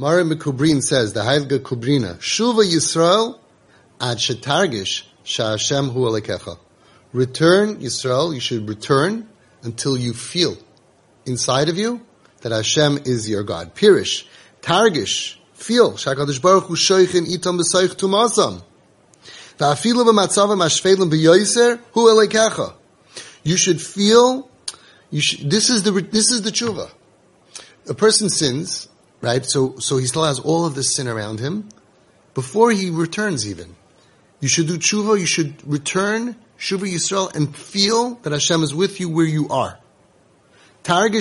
Mara Mikubrin says, the Haidga Kubrina, Shuva Yisrael ad shetargish sha'ashem hu alekecha. Return, Yisrael, you should return until you feel inside of you that Hashem is your God. Pirish, targish, feel, shakadosh baruch hu shoichin itam b'soich tumasam. Va'afilu b'matzavam ashfelim b'yoyser hu alekecha. You should feel, you should, this is the, this is the tshuva. A person sins, right? So, so he still has all of this sin around him before he returns even. You should do tshuva, you should return, Shuva Yisrael, and feel that Hashem is with you where you are. You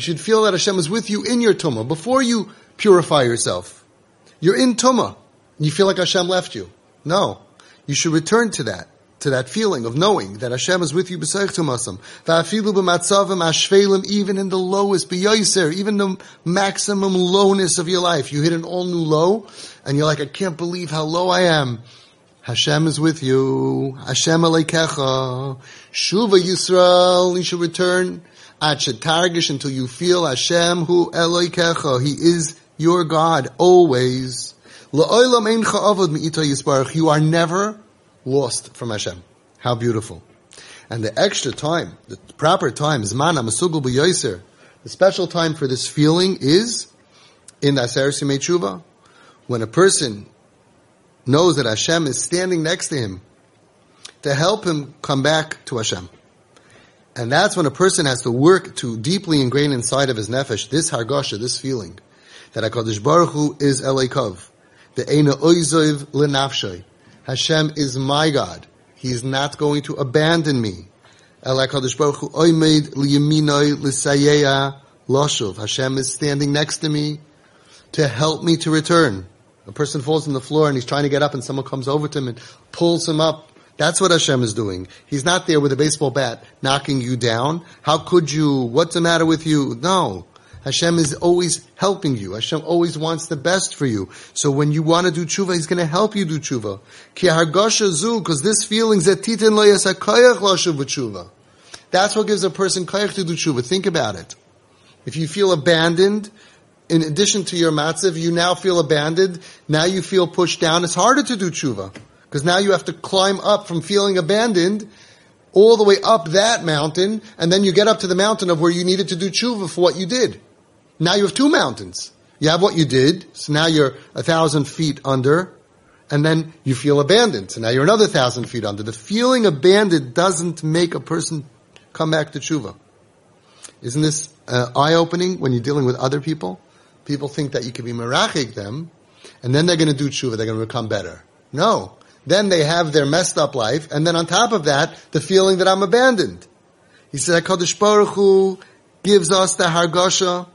should feel that Hashem is with you in your tumah before you purify yourself. You're in tumah. You feel like Hashem left you. No. You should return to that to that feeling of knowing that Hashem is with you b'seich tumasam. Va'afilu b'matzavim ashvelim, even in the lowest, b'yoyser, even the maximum lowness of your life. You hit an all new low, and you're like, I can't believe how low I am. Hashem is with you. Hashem aleikecha. Shuva Yisrael, you should return. At targish until you feel Hashem hu Eloikecha. He is your God always. You are never lost from Hashem. How beautiful. And the extra time, the proper time, Zman HaMasugul B'Yoyser, the special time for this feeling is in the Aser Simei Tshuva, when a person knows that Hashem is standing next to him to help him come back to Hashem. And that's when a person has to work to deeply ingrain inside of his nefesh this hargasha, this feeling, that HaKadosh Baruch Hu is Eleikov, the Eina Oizoiv Lenafshay, Hashem is my God. He is not going to abandon me. Hashem is standing next to me to help me to return. A person falls on the floor and he's trying to get up and someone comes over to him and pulls him up. That's what Hashem is doing. He's not there with a baseball bat knocking you down. How could you? What's the matter with you? No. Hashem is always helping you. Hashem always wants the best for you. So when you want to do tshuva, He's going to help you do tshuva. Ki hargasha zu, because this feeling that zetitin lo yasakayach tshuva. That's what gives a person kayach to do tshuva. Think about it. If you feel abandoned, in addition to your matziv, you now feel abandoned. Now you feel pushed down. It's harder to do tshuva because now you have to climb up from feeling abandoned all the way up that mountain, and then you get up to the mountain of where you needed to do tshuva for what you did. Now you have two mountains. You have what you did, so now you're a thousand feet under, and then you feel abandoned, so now you're another thousand feet under. The feeling abandoned doesn't make a person come back to tshuva. Isn't this uh, eye-opening when you're dealing with other people? People think that you can be merachik them, and then they're going to do tshuva, they're going to become better. No. Then they have their messed up life, and then on top of that, the feeling that I'm abandoned. He said, HaKadosh Baruch Hu gives us the hargasha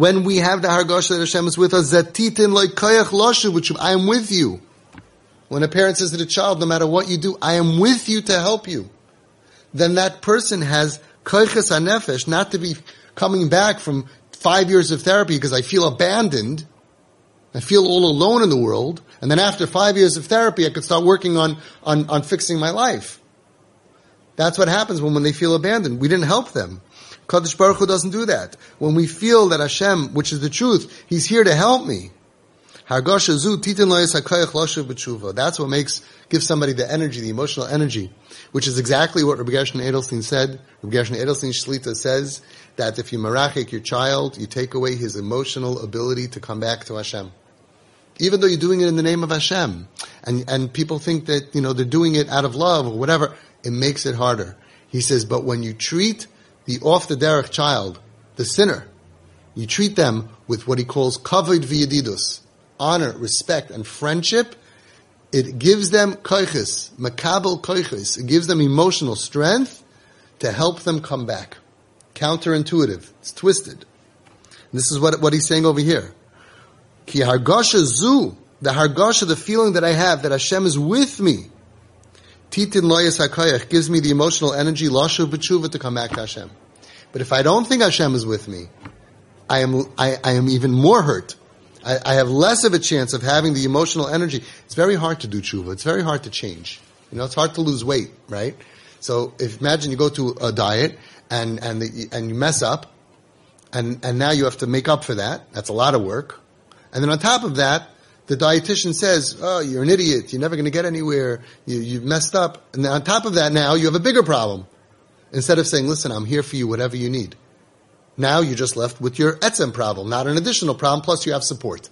when we have the Hargosha that Hashem is with us, Zatitin like Kayach Lashu, which I am with you. When a parent says to the child, no matter what you do, I am with you to help you. Then that person has Kaychas Anefesh, not to be coming back from five years of therapy because I feel abandoned. I feel all alone in the world. And then after five years of therapy, I could start working on, on, on fixing my life. That's what happens when, when they feel abandoned. We didn't help them. Kaddish Baruch Hu doesn't do that. When we feel that Hashem, which is the truth, He's here to help me. That's what makes, gives somebody the energy, the emotional energy, which is exactly what Rabbi Gershon Edelstein said. Rabbi Gershon Edelstein Shlita says that if you marachik your child, you take away his emotional ability to come back to Hashem. Even though you're doing it in the name of Hashem, and, and people think that, you know, they're doing it out of love or whatever, it makes it harder. He says, but when you treat the off the derech child, the sinner, you treat them with what he calls kavod v'yedidus, honor, respect, and friendship. It gives them koiches, makabel koiches. It gives them emotional strength to help them come back. Counterintuitive. It's twisted. And this is what, what he's saying over here. Ki hargasha zu, the hargasha, the feeling that I have that Hashem is with me, Titin loyas hakayach gives me the emotional energy, lashu b'tshuva, to come back to Hashem. But if I don't think Hashem is with me, I am, I, I am even more hurt. I, I, have less of a chance of having the emotional energy. It's very hard to do tshuva. It's very hard to change. You know, it's hard to lose weight, right? So if imagine you go to a diet and, and, the, and you mess up, and, and now you have to make up for that. That's a lot of work. And then on top of that, the dietitian says, oh, you're an idiot. You're never going to get anywhere. You, you've messed up. And on top of that now, you have a bigger problem. Instead of saying, listen, I'm here for you, whatever you need. Now you're just left with your etzem problem, not an additional problem, plus you have support.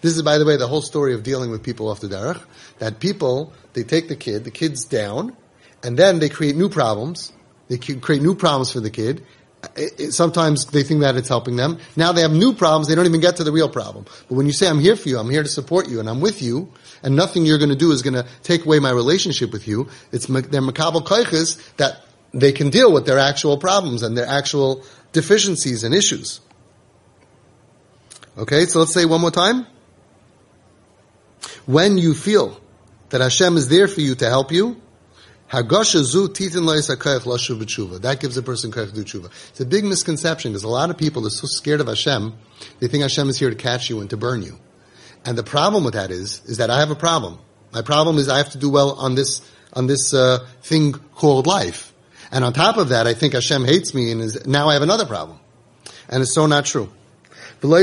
This is, by the way, the whole story of dealing with people off the derech. That people, they take the kid, the kid's down, and then they create new problems. They create new problems for the kid. Sometimes they think that it's helping them. Now they have new problems. They don't even get to the real problem. But when you say, I'm here for you, I'm here to support you, and I'm with you, and nothing you're going to do is going to take away my relationship with you, it's their makabel kaiches that they can deal with their actual problems and their actual deficiencies and issues. Okay, so let's say one more time. When you feel that Hashem is there for you to help you, that gives a person koyach do tshuva. It's a big misconception because a lot of people are so scared of Hashem, they think Hashem is here to catch you and to burn you. And the problem with that is, is that I have a problem. My problem is I have to do well on this, on this uh, thing called life. And on top of that, I think Hashem hates me and is, now I have another problem. And it's so not true. Not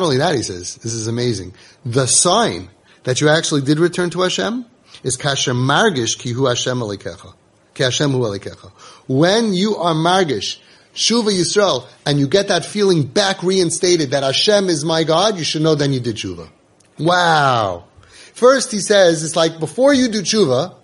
only that, he says, this is amazing. The sign that you actually did return to Hashem is kasher margish ki hu Hashem alikecha. Ki Hashem hu alikecha. When you are margish, Shuva Yisrael, and you get that feeling back reinstated that Hashem is my God, you should know then you did Shuva. Wow. First he says, it's like before you do Shuva,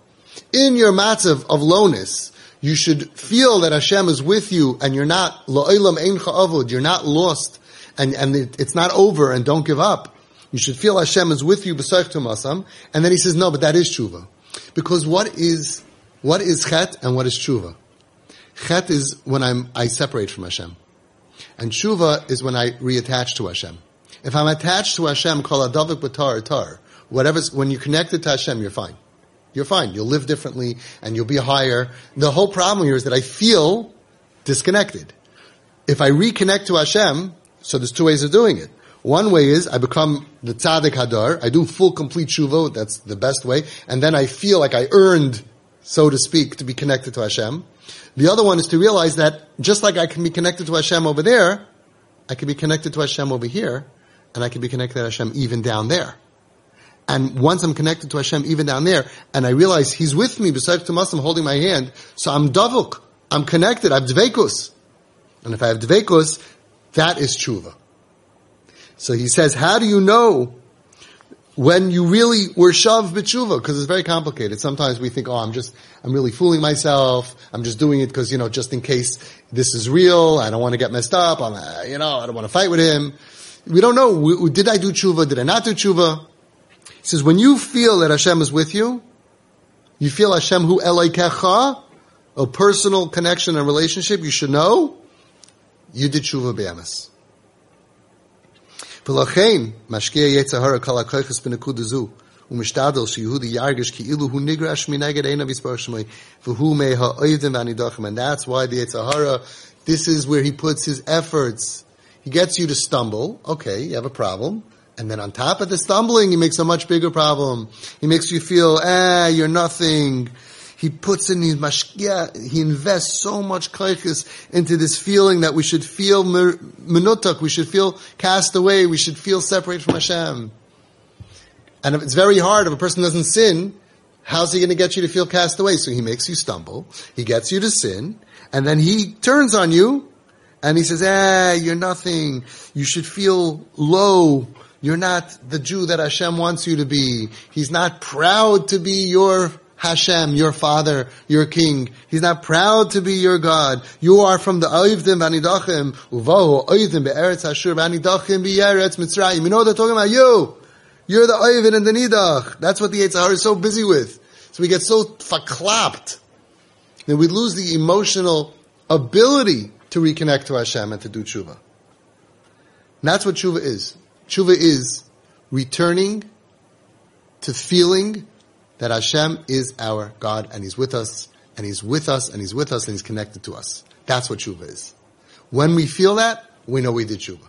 in your matzav of lowness, you should feel that Hashem is with you and you're not, ein you're not lost and, and it's not over and don't give up. You should feel Hashem is with you b'soich masam. And then he says, no, but that is tshuva. Because what is, what is chet and what is tshuva? Chet is when I'm, I separate from Hashem. And tshuva is when I reattach to Hashem. If I'm attached to Hashem, kol adavik b'tar tar. Whatever's, when you're connected to Hashem, you're fine. You're fine. You'll live differently and you'll be higher. The whole problem here is that I feel disconnected. If I reconnect to Hashem, so there's two ways of doing it. One way is I become the tzaddik hadar. I do full complete tshuva. That's the best way. And then I feel like I earned, so to speak, to be connected to Hashem. The other one is to realize that just like I can be connected to Hashem over there, I can be connected to Hashem over here, and I can be connected to Hashem even down there. And once I'm connected to Hashem, even down there, and I realize He's with me, besides to I'm holding my hand, so I'm davuk. I'm connected. I have dvekus. And if I have dvekus, that is tshuva. So he says, how do you know when you really were shav b'tshuva? Because it's very complicated. Sometimes we think, oh, I'm just, I'm really fooling myself. I'm just doing it because, you know, just in case this is real. I don't want to get messed up. I'm, uh, you know, I don't want to fight with him. We don't know. Did I do tshuva? Did I not do tshuva? He says, when you feel that Hashem is with you, you feel Hashem hu Elokecha, a personal connection and relationship, you should know, you did tshuva be'emes. ולכן, משקיע יצר הרע כל הכויכס בנקודה זו, ומשתדל שיהודי ירגיש כאילו הוא נגרש מנגד עיניו יסבר שמי, והוא מהאוידים והנידוחים. And that's why the Yetzirah, this is where he puts his efforts. He gets you to stumble. Okay, you have a problem. And then on top of the stumbling, he makes a much bigger problem. He makes you feel, ah, you're nothing. He puts in his mashkia, he invests so much kaiches into this feeling that we should feel menutak, we should feel cast away, we should feel separated from Hashem. And it's very hard if a person doesn't sin, how's he going to get you to feel cast away? So he makes you stumble, he gets you to sin, and then he turns on you, and he says, ah, you're nothing. You should feel low. You're not the Jew that Hashem wants you to be. He's not proud to be your Hashem, your father, your king. He's not proud to be your God. You are from the Oivdim Vanidachim, Uvahu Oivdim Be'eretz Hashur Vanidachim Be'eretz Mitzrayim. You know they're talking about you. You're the Oivin and the Nidach. That's what the Yitzhar is so busy with. So we get so verklapt that we lose the emotional ability to reconnect to Hashem and to do tshuva. And that's what tshuva is. Tshuva is returning to feeling that Hashem is our God and He's with us and He's with us and He's with us and He's connected to us. That's what tshuva is. When we feel that, we know we did tshuva.